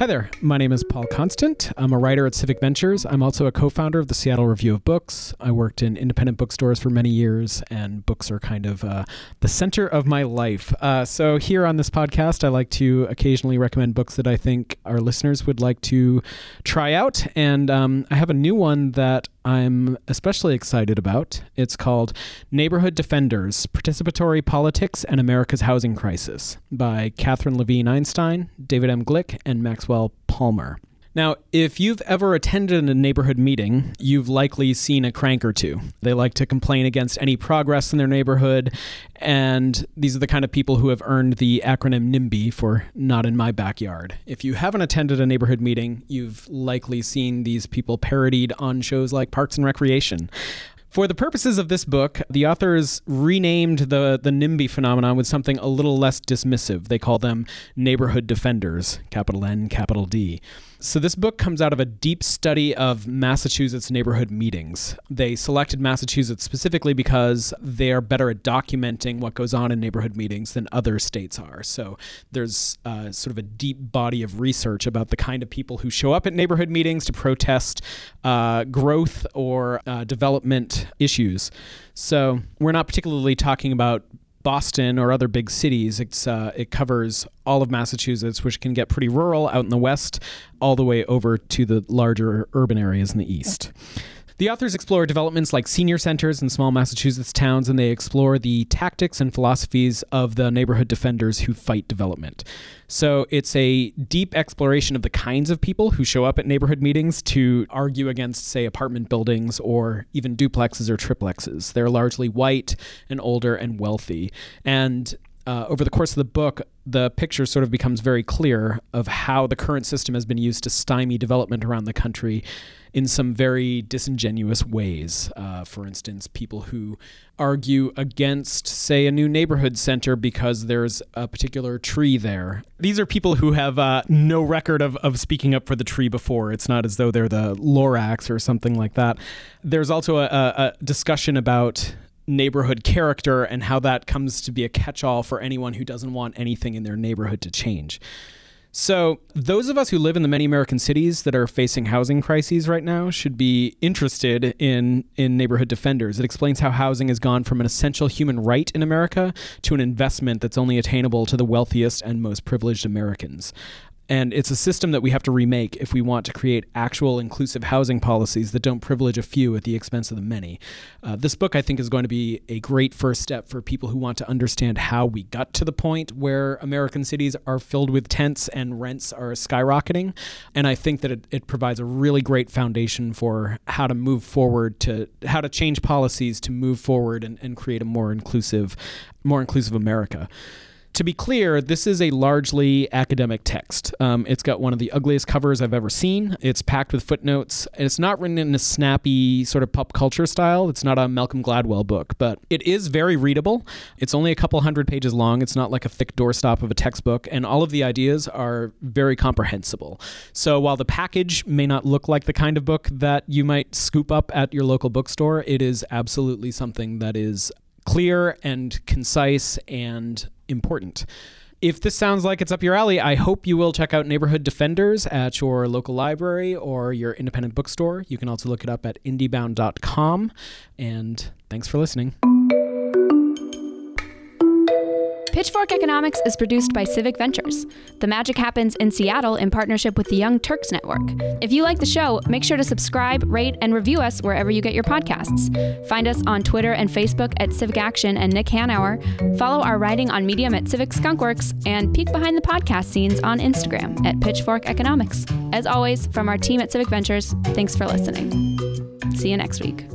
Hi there. My name is Paul Constant. I'm a writer at Civic Ventures. I'm also a co founder of the Seattle Review of Books. I worked in independent bookstores for many years, and books are kind of uh, the center of my life. Uh, so, here on this podcast, I like to occasionally recommend books that I think our listeners would like to try out. And um, I have a new one that I'm especially excited about. It's called Neighborhood Defenders Participatory Politics and America's Housing Crisis by Katherine Levine Einstein, David M. Glick, and Maxwell Palmer. Now, if you've ever attended a neighborhood meeting, you've likely seen a crank or two. They like to complain against any progress in their neighborhood, and these are the kind of people who have earned the acronym NIMBY for Not in My Backyard. If you haven't attended a neighborhood meeting, you've likely seen these people parodied on shows like Parks and Recreation. For the purposes of this book, the authors renamed the, the NIMBY phenomenon with something a little less dismissive. They call them neighborhood defenders, capital N, capital D. So, this book comes out of a deep study of Massachusetts neighborhood meetings. They selected Massachusetts specifically because they are better at documenting what goes on in neighborhood meetings than other states are. So, there's uh, sort of a deep body of research about the kind of people who show up at neighborhood meetings to protest uh, growth or uh, development issues. So, we're not particularly talking about Boston or other big cities. It's uh, it covers all of Massachusetts, which can get pretty rural out in the west, all the way over to the larger urban areas in the east. The authors explore developments like senior centers in small Massachusetts towns, and they explore the tactics and philosophies of the neighborhood defenders who fight development. So it's a deep exploration of the kinds of people who show up at neighborhood meetings to argue against, say, apartment buildings or even duplexes or triplexes. They're largely white and older and wealthy. And uh, over the course of the book, the picture sort of becomes very clear of how the current system has been used to stymie development around the country in some very disingenuous ways. Uh, for instance, people who argue against, say, a new neighborhood center because there's a particular tree there. These are people who have uh, no record of, of speaking up for the tree before. It's not as though they're the Lorax or something like that. There's also a, a, a discussion about neighborhood character and how that comes to be a catch all for anyone who doesn't want anything in their neighborhood to change. So, those of us who live in the many American cities that are facing housing crises right now should be interested in, in neighborhood defenders. It explains how housing has gone from an essential human right in America to an investment that's only attainable to the wealthiest and most privileged Americans. And it's a system that we have to remake if we want to create actual inclusive housing policies that don't privilege a few at the expense of the many. Uh, this book, I think, is going to be a great first step for people who want to understand how we got to the point where American cities are filled with tents and rents are skyrocketing. And I think that it, it provides a really great foundation for how to move forward to how to change policies to move forward and, and create a more inclusive, more inclusive America to be clear, this is a largely academic text. Um, it's got one of the ugliest covers I've ever seen. It's packed with footnotes. And it's not written in a snappy sort of pop culture style. It's not a Malcolm Gladwell book, but it is very readable. It's only a couple hundred pages long. It's not like a thick doorstop of a textbook, and all of the ideas are very comprehensible. So while the package may not look like the kind of book that you might scoop up at your local bookstore, it is absolutely something that is clear and concise and important. If this sounds like it's up your alley, I hope you will check out Neighborhood Defenders at your local library or your independent bookstore. You can also look it up at indiebound.com. And thanks for listening. Pitchfork Economics is produced by Civic Ventures. The magic happens in Seattle in partnership with the Young Turks Network. If you like the show, make sure to subscribe, rate, and review us wherever you get your podcasts. Find us on Twitter and Facebook at Civic Action and Nick Hanauer. Follow our writing on Medium at Civic Skunkworks, and peek behind the podcast scenes on Instagram at Pitchfork Economics. As always, from our team at Civic Ventures, thanks for listening. See you next week.